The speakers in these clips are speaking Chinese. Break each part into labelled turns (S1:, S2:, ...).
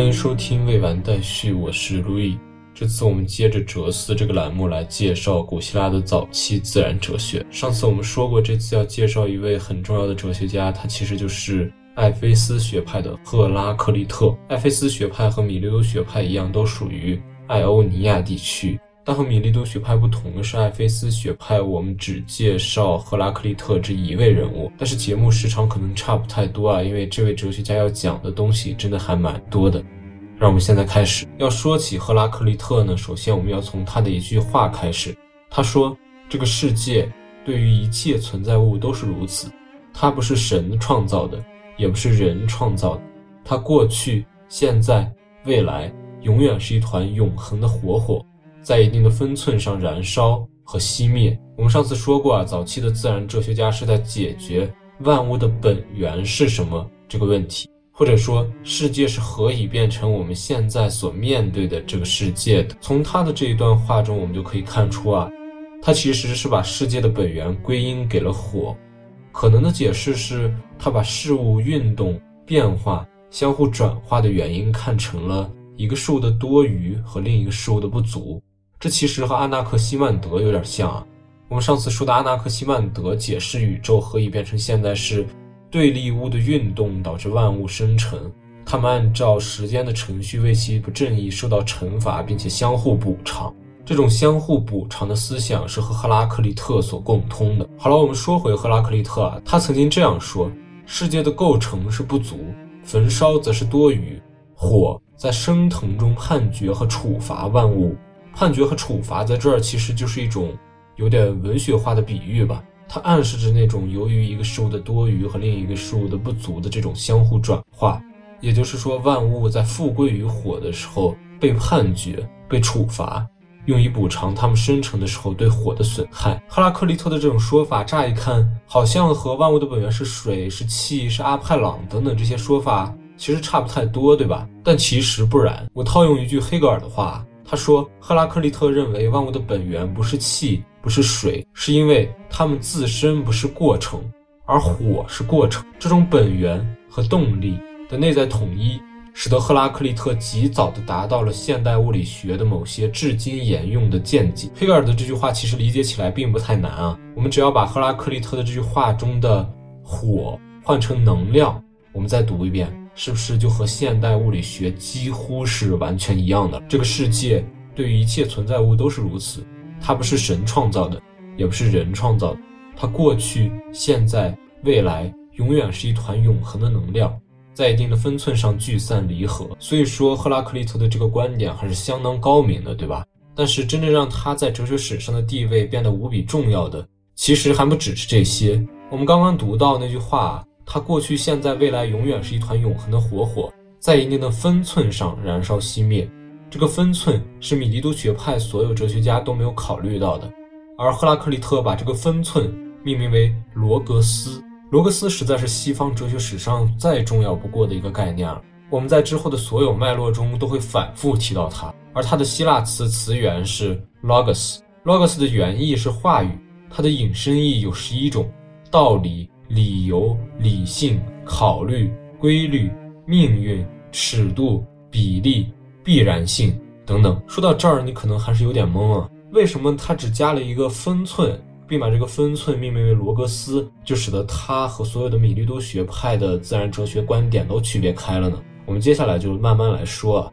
S1: 欢迎收听未完待续，我是路易。这次我们接着哲思这个栏目来介绍古希腊的早期自然哲学。上次我们说过，这次要介绍一位很重要的哲学家，他其实就是艾菲斯学派的赫拉克利特。艾菲斯学派和米利都学派一样，都属于艾欧尼亚地区。但和米利都学派不同的是，艾菲斯学派我们只介绍赫拉克利特这一位人物，但是节目时长可能差不太多啊，因为这位哲学家要讲的东西真的还蛮多的。让我们现在开始。要说起赫拉克利特呢，首先我们要从他的一句话开始。他说：“这个世界对于一切存在物都是如此，它不是神创造的，也不是人创造的，它过去、现在、未来，永远是一团永恒的火火。”在一定的分寸上燃烧和熄灭。我们上次说过啊，早期的自然哲学家是在解决万物的本源是什么这个问题，或者说世界是何以变成我们现在所面对的这个世界的。从他的这一段话中，我们就可以看出啊，他其实是把世界的本源归因给了火。可能的解释是他把事物运动、变化、相互转化的原因看成了一个事物的多余和另一个事物的不足。这其实和阿纳克西曼德有点像啊。我们上次说的阿纳克西曼德解释宇宙何以变成现在是对立物的运动导致万物生成，他们按照时间的程序为其不正义受到惩罚，并且相互补偿。这种相互补偿的思想是和赫拉克利特所共通的。好了，我们说回赫拉克利特啊，他曾经这样说：世界的构成是不足，焚烧则是多余。火在升腾中判决和处罚万物。判决和处罚在这儿其实就是一种有点文学化的比喻吧，它暗示着那种由于一个事物的多余和另一个事物的不足的这种相互转化。也就是说，万物在富贵于火的时候被判决、被处罚，用以补偿它们生成的时候对火的损害。赫拉克利特的这种说法，乍一看好像和万物的本源是水、是气、是阿派朗等等这些说法其实差不太多，对吧？但其实不然。我套用一句黑格尔的话。他说，赫拉克利特认为万物的本源不是气，不是水，是因为它们自身不是过程，而火是过程。这种本源和动力的内在统一，使得赫拉克利特及早地达到了现代物理学的某些至今沿用的见解。黑格尔的这句话其实理解起来并不太难啊，我们只要把赫拉克利特的这句话中的火换成能量，我们再读一遍。是不是就和现代物理学几乎是完全一样的？这个世界对于一切存在物都是如此，它不是神创造的，也不是人创造的，它过去、现在、未来，永远是一团永恒的能量，在一定的分寸上聚散离合。所以说，赫拉克利特的这个观点还是相当高明的，对吧？但是真正让他在哲学史上的地位变得无比重要的，其实还不只是这些。我们刚刚读到那句话。它过去、现在、未来永远是一团永恒的火火，在一定的分寸上燃烧熄灭。这个分寸是米利都学派所有哲学家都没有考虑到的，而赫拉克利特把这个分寸命名为罗格斯。罗格斯实在是西方哲学史上再重要不过的一个概念了。我们在之后的所有脉络中都会反复提到它，而它的希腊词词源是 logos。logos 的原意是话语，它的引申义有十一种：道理。理由、理性、考虑、规律、命运、尺度、比例、必然性等等。说到这儿，你可能还是有点懵啊，为什么他只加了一个分寸，并把这个分寸命名为罗格斯，就使得他和所有的米利都学派的自然哲学观点都区别开了呢？我们接下来就慢慢来说啊。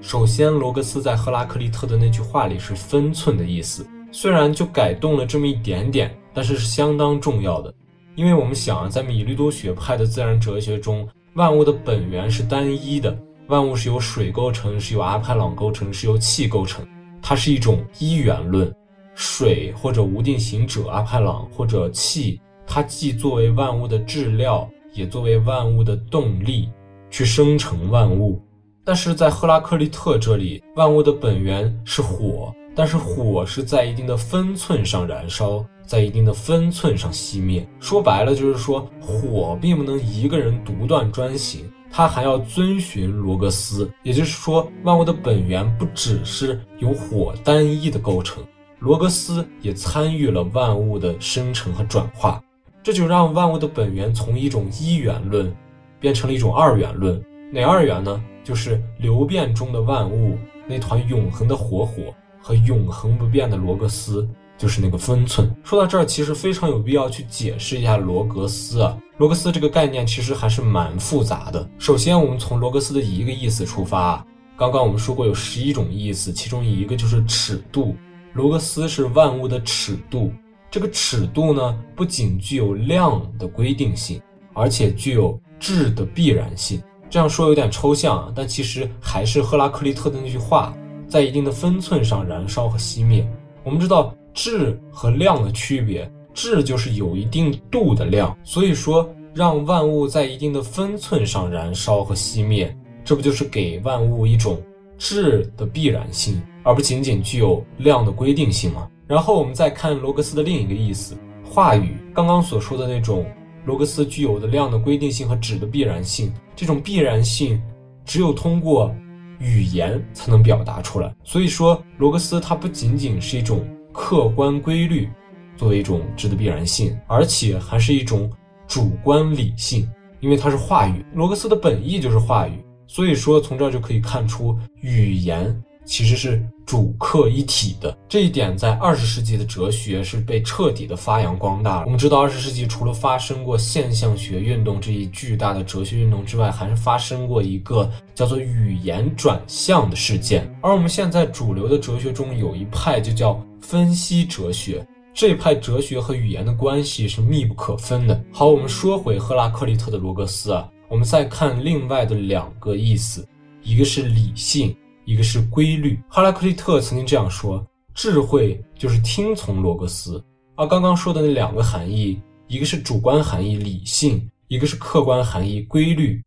S1: 首先，罗格斯在赫拉克利特的那句话里是分寸的意思，虽然就改动了这么一点点，但是是相当重要的。因为我们想啊，在米利都学派的自然哲学中，万物的本源是单一的，万物是由水构成，是由阿派朗构成，是由气构成，它是一种一元论。水或者无定型者阿派朗或者气，它既作为万物的质料，也作为万物的动力，去生成万物。但是在赫拉克利特这里，万物的本源是火，但是火是在一定的分寸上燃烧。在一定的分寸上熄灭，说白了就是说，火并不能一个人独断专行，它还要遵循罗格斯。也就是说，万物的本源不只是由火单一的构成，罗格斯也参与了万物的生成和转化。这就让万物的本源从一种一元论变成了一种二元论，哪二元呢？就是流变中的万物，那团永恒的火火和永恒不变的罗格斯，就是那个分寸。说到这儿，其实非常有必要去解释一下罗格斯啊。罗格斯这个概念其实还是蛮复杂的。首先，我们从罗格斯的一个意思出发。刚刚我们说过有十一种意思，其中一个就是尺度。罗格斯是万物的尺度。这个尺度呢，不仅具有量的规定性，而且具有质的必然性。这样说有点抽象，但其实还是赫拉克利特的那句话：在一定的分寸上燃烧和熄灭。我们知道质和量的区别，质就是有一定度的量，所以说让万物在一定的分寸上燃烧和熄灭。这不就是给万物一种质的必然性，而不仅仅具有量的规定性吗？然后我们再看罗格斯的另一个意思，话语。刚刚所说的那种罗格斯具有的量的规定性和质的必然性，这种必然性只有通过语言才能表达出来。所以说，罗格斯它不仅仅是一种客观规律，作为一种质的必然性，而且还是一种主观理性，因为它是话语。罗格斯的本意就是话语。所以说，从这儿就可以看出，语言其实是主客一体的。这一点在二十世纪的哲学是被彻底的发扬光大了。我们知道，二十世纪除了发生过现象学运动这一巨大的哲学运动之外，还是发生过一个叫做语言转向的事件。而我们现在主流的哲学中有一派就叫分析哲学，这派哲学和语言的关系是密不可分的。好，我们说回赫拉克利特的罗格斯啊。我们再看另外的两个意思，一个是理性，一个是规律。哈拉克利特曾经这样说：智慧就是听从罗格斯。而刚刚说的那两个含义，一个是主观含义理性，一个是客观含义规律，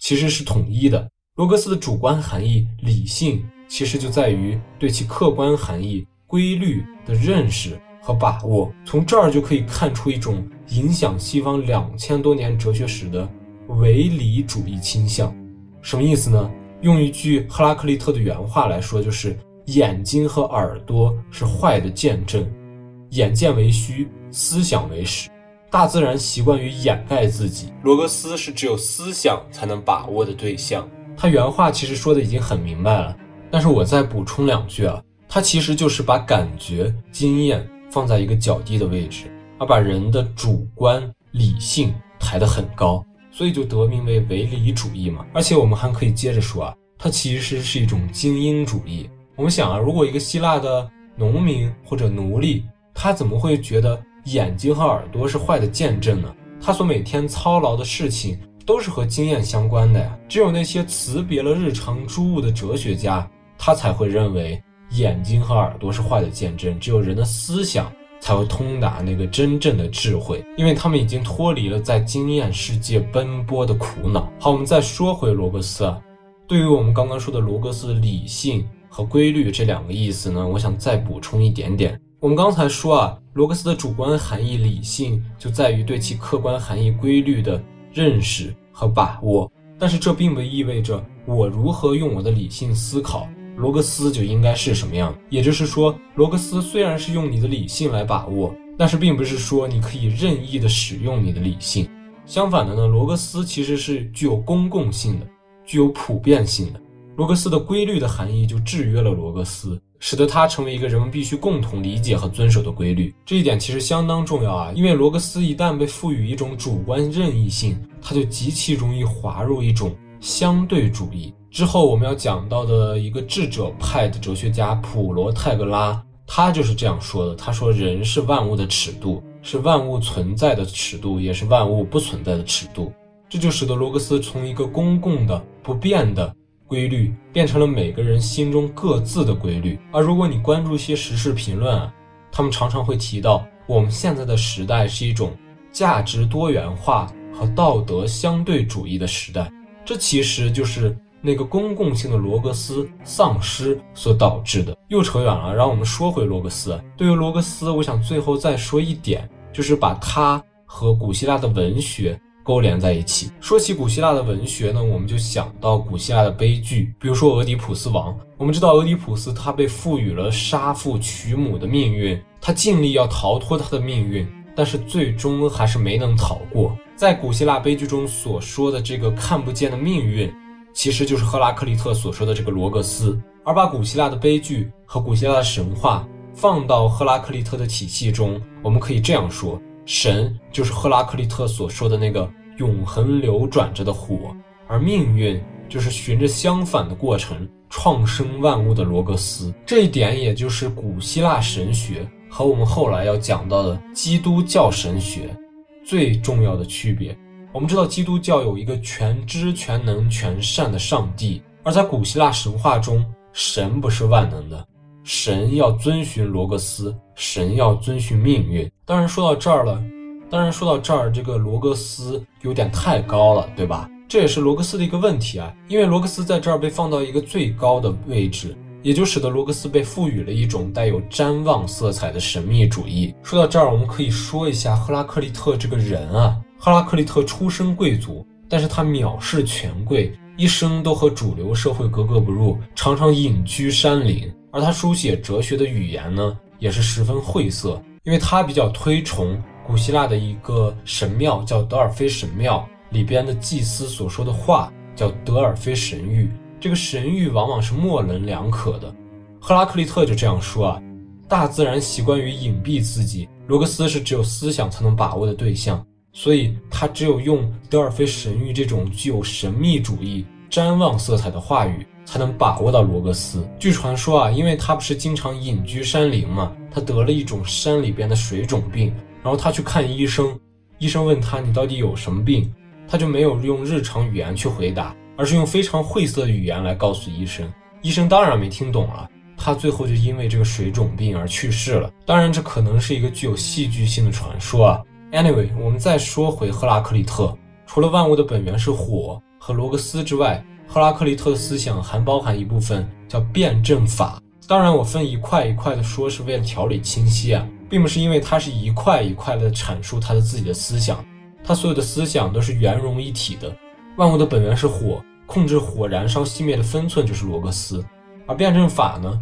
S1: 其实是统一的。罗格斯的主观含义理性，其实就在于对其客观含义规律的认识和把握。从这儿就可以看出一种影响西方两千多年哲学史的。唯理主义倾向，什么意思呢？用一句赫拉克利特的原话来说，就是眼睛和耳朵是坏的见证，眼见为虚，思想为实。大自然习惯于掩盖自己，罗格斯是只有思想才能把握的对象。他原话其实说的已经很明白了，但是我再补充两句啊，他其实就是把感觉、经验放在一个较低的位置，而把人的主观理性抬得很高。所以就得名为唯理主义嘛，而且我们还可以接着说啊，它其实是一种精英主义。我们想啊，如果一个希腊的农民或者奴隶，他怎么会觉得眼睛和耳朵是坏的见证呢？他所每天操劳的事情都是和经验相关的呀。只有那些辞别了日常诸物的哲学家，他才会认为眼睛和耳朵是坏的见证。只有人的思想。才会通达那个真正的智慧，因为他们已经脱离了在经验世界奔波的苦恼。好，我们再说回罗格斯啊，对于我们刚刚说的罗格斯的理性和规律这两个意思呢，我想再补充一点点。我们刚才说啊，罗格斯的主观含义理性就在于对其客观含义规律的认识和把握，但是这并不意味着我如何用我的理性思考。罗格斯就应该是什么样？也就是说，罗格斯虽然是用你的理性来把握，但是并不是说你可以任意的使用你的理性。相反的呢，罗格斯其实是具有公共性的，具有普遍性的。罗格斯的规律的含义就制约了罗格斯，使得它成为一个人们必须共同理解和遵守的规律。这一点其实相当重要啊，因为罗格斯一旦被赋予一种主观任意性，它就极其容易滑入一种相对主义。之后我们要讲到的一个智者派的哲学家普罗泰戈拉，他就是这样说的。他说：“人是万物的尺度，是万物存在的尺度，也是万物不存在的尺度。”这就使得罗格斯从一个公共的不变的规律，变成了每个人心中各自的规律。而如果你关注一些时事评论啊，他们常常会提到，我们现在的时代是一种价值多元化和道德相对主义的时代。这其实就是。那个公共性的罗格斯丧失所导致的，又扯远了。让我们说回罗格斯。对于罗格斯，我想最后再说一点，就是把他和古希腊的文学勾连在一起。说起古希腊的文学呢，我们就想到古希腊的悲剧，比如说《俄狄浦斯王》。我们知道，俄狄浦斯他被赋予了杀父娶母的命运，他尽力要逃脱他的命运，但是最终还是没能逃过。在古希腊悲剧中所说的这个看不见的命运。其实就是赫拉克利特所说的这个罗格斯，而把古希腊的悲剧和古希腊的神话放到赫拉克利特的体系中，我们可以这样说：神就是赫拉克利特所说的那个永恒流转着的火，而命运就是循着相反的过程创生万物的罗格斯。这一点也就是古希腊神学和我们后来要讲到的基督教神学最重要的区别。我们知道基督教有一个全知全能全善的上帝，而在古希腊神话中，神不是万能的，神要遵循罗格斯，神要遵循命运。当然说到这儿了，当然说到这儿，这个罗格斯有点太高了，对吧？这也是罗格斯的一个问题啊，因为罗格斯在这儿被放到一个最高的位置，也就使得罗格斯被赋予了一种带有瞻望色彩的神秘主义。说到这儿，我们可以说一下赫拉克利特这个人啊。赫拉克利特出身贵族，但是他藐视权贵，一生都和主流社会格格不入，常常隐居山林。而他书写哲学的语言呢，也是十分晦涩，因为他比较推崇古希腊的一个神庙，叫德尔菲神庙里边的祭司所说的话，叫德尔菲神谕。这个神谕往往是模棱两可的。赫拉克利特就这样说啊：大自然习惯于隐蔽自己，罗格斯是只有思想才能把握的对象。所以他只有用德尔菲神谕这种具有神秘主义、瞻望色彩的话语，才能把握到罗格斯。据传说啊，因为他不是经常隐居山林嘛，他得了一种山里边的水肿病，然后他去看医生，医生问他你到底有什么病，他就没有用日常语言去回答，而是用非常晦涩的语言来告诉医生。医生当然没听懂了，他最后就因为这个水肿病而去世了。当然，这可能是一个具有戏剧性的传说啊。Anyway，我们再说回赫拉克利特。除了万物的本源是火和罗格斯之外，赫拉克利特的思想还包含一部分叫辩证法。当然，我分一块一块的说，是为了条理清晰啊，并不是因为他是一块一块的阐述他的自己的思想。他所有的思想都是圆融一体的。万物的本源是火，控制火燃烧熄灭的分寸就是罗格斯。而辩证法呢？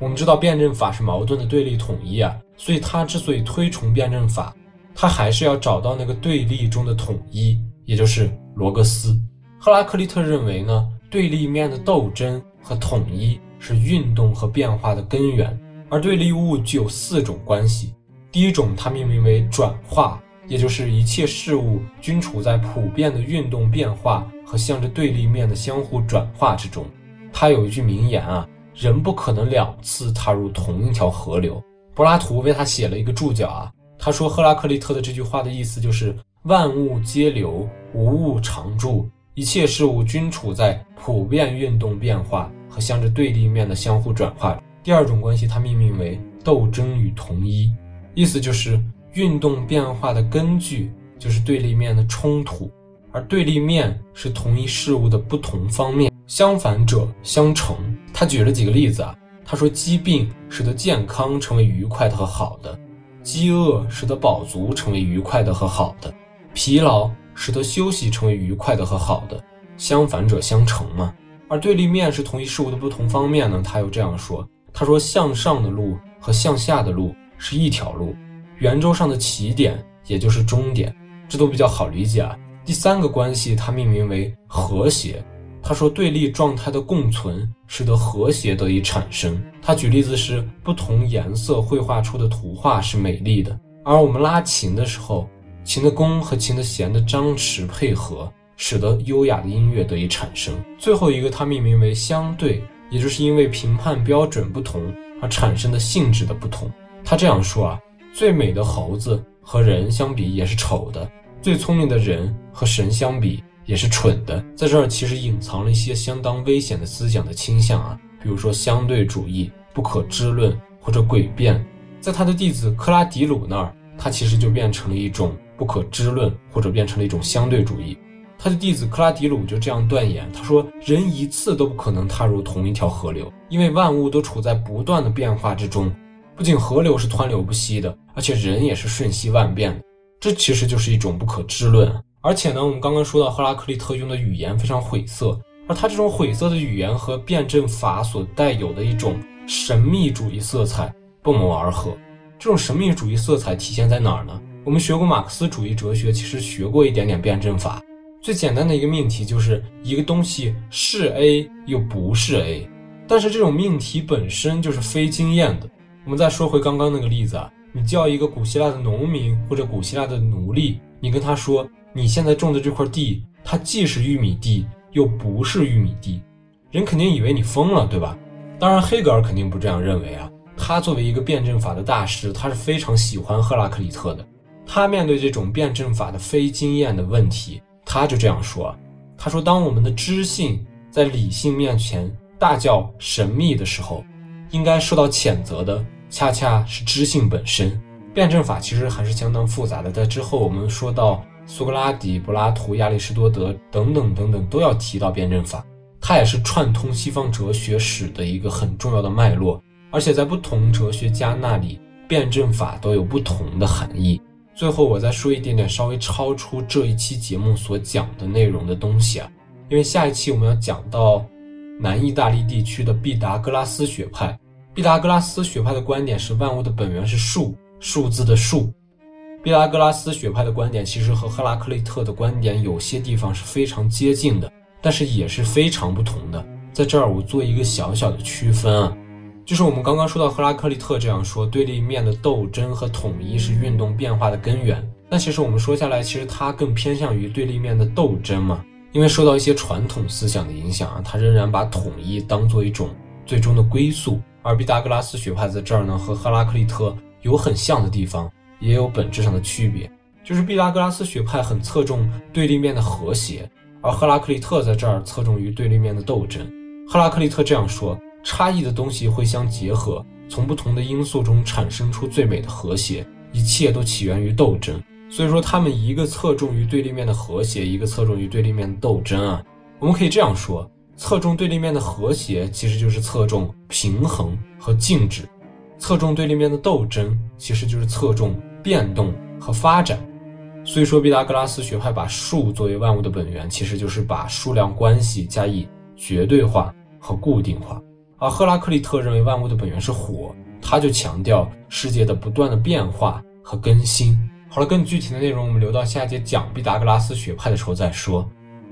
S1: 我们知道辩证法是矛盾的对立统一啊，所以他之所以推崇辩证法。他还是要找到那个对立中的统一，也就是罗格斯。赫拉克利特认为呢，对立面的斗争和统一是运动和变化的根源，而对立物具有四种关系。第一种，他命名为转化，也就是一切事物均处在普遍的运动变化和向着对立面的相互转化之中。他有一句名言啊，人不可能两次踏入同一条河流。柏拉图为他写了一个注脚啊。他说：“赫拉克利特的这句话的意思就是，万物皆流，无物常驻，一切事物均处在普遍运动变化和向着对立面的相互转化。第二种关系，他命名为斗争与同一，意思就是运动变化的根据就是对立面的冲突，而对立面是同一事物的不同方面，相反者相成。他举了几个例子啊，他说，疾病使得健康成为愉快的和好的。”饥饿使得饱足成为愉快的和好的，疲劳使得休息成为愉快的和好的，相反者相成嘛。而对立面是同一事物的不同方面呢？他又这样说：他说向上的路和向下的路是一条路，圆周上的起点也就是终点，这都比较好理解啊。第三个关系他命名为和谐。他说，对立状态的共存使得和谐得以产生。他举例子是，不同颜色绘画出的图画是美丽的，而我们拉琴的时候，琴的弓和琴的弦的张弛配合，使得优雅的音乐得以产生。最后一个，他命名为相对，也就是因为评判标准不同而产生的性质的不同。他这样说啊，最美的猴子和人相比也是丑的，最聪明的人和神相比。也是蠢的，在这儿其实隐藏了一些相当危险的思想的倾向啊，比如说相对主义、不可知论或者诡辩。在他的弟子克拉迪鲁那儿，他其实就变成了一种不可知论，或者变成了一种相对主义。他的弟子克拉迪鲁就这样断言，他说：人一次都不可能踏入同一条河流，因为万物都处在不断的变化之中。不仅河流是湍流不息的，而且人也是瞬息万变的。这其实就是一种不可知论。而且呢，我们刚刚说到赫拉克利特用的语言非常晦涩，而他这种晦涩的语言和辩证法所带有的一种神秘主义色彩不谋而合。这种神秘主义色彩体现在哪儿呢？我们学过马克思主义哲学，其实学过一点点辩证法。最简单的一个命题就是一个东西是 A 又不是 A，但是这种命题本身就是非经验的。我们再说回刚刚那个例子啊，你叫一个古希腊的农民或者古希腊的奴隶，你跟他说你现在种的这块地，它既是玉米地又不是玉米地，人肯定以为你疯了，对吧？当然，黑格尔肯定不这样认为啊。他作为一个辩证法的大师，他是非常喜欢赫拉克利特的。他面对这种辩证法的非经验的问题。他就这样说：“他说，当我们的知性在理性面前大叫神秘的时候，应该受到谴责的恰恰是知性本身。辩证法其实还是相当复杂的。在之后我们说到苏格拉底、柏拉图、亚里士多德等等等等，都要提到辩证法。它也是串通西方哲学史的一个很重要的脉络。而且在不同哲学家那里，辩证法都有不同的含义。”最后，我再说一点点稍微超出这一期节目所讲的内容的东西啊，因为下一期我们要讲到南意大利地区的毕达哥拉斯学派。毕达哥拉斯学派的观点是万物的本源是数，数字的数。毕达哥拉斯学派的观点其实和赫拉克利特的观点有些地方是非常接近的，但是也是非常不同的。在这儿我做一个小小的区分啊。就是我们刚刚说到赫拉克利特这样说，对立面的斗争和统一是运动变化的根源。但其实我们说下来，其实它更偏向于对立面的斗争嘛，因为受到一些传统思想的影响啊，他仍然把统一当做一种最终的归宿。而毕达哥拉斯学派在这儿呢，和赫拉克利特有很像的地方，也有本质上的区别。就是毕达哥拉斯学派很侧重对立面的和谐，而赫拉克利特在这儿侧重于对立面的斗争。赫拉克利特这样说。差异的东西会相结合，从不同的因素中产生出最美的和谐。一切都起源于斗争，所以说他们一个侧重于对立面的和谐，一个侧重于对立面的斗争啊。我们可以这样说：侧重对立面的和谐，其实就是侧重平衡和静止；侧重对立面的斗争，其实就是侧重变动和发展。所以说，毕达哥拉斯学派把数作为万物的本源，其实就是把数量关系加以绝对化和固定化。而赫拉克利特认为万物的本源是火，他就强调世界的不断的变化和更新。好了，更具体的内容我们留到下节讲毕达哥拉斯学派的时候再说。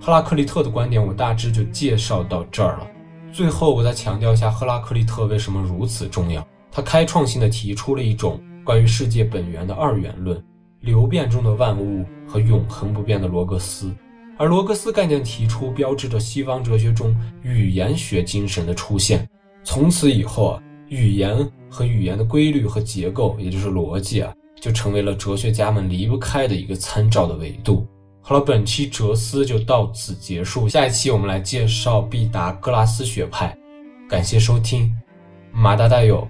S1: 赫拉克利特的观点我大致就介绍到这儿了。最后我再强调一下赫拉克利特为什么如此重要。他开创性的提出了一种关于世界本源的二元论，流变中的万物和永恒不变的罗格斯。而罗格斯概念提出，标志着西方哲学中语言学精神的出现。从此以后啊，语言和语言的规律和结构，也就是逻辑啊，就成为了哲学家们离不开的一个参照的维度。好了，本期哲思就到此结束。下一期我们来介绍毕达哥拉斯学派。感谢收听，马达大友。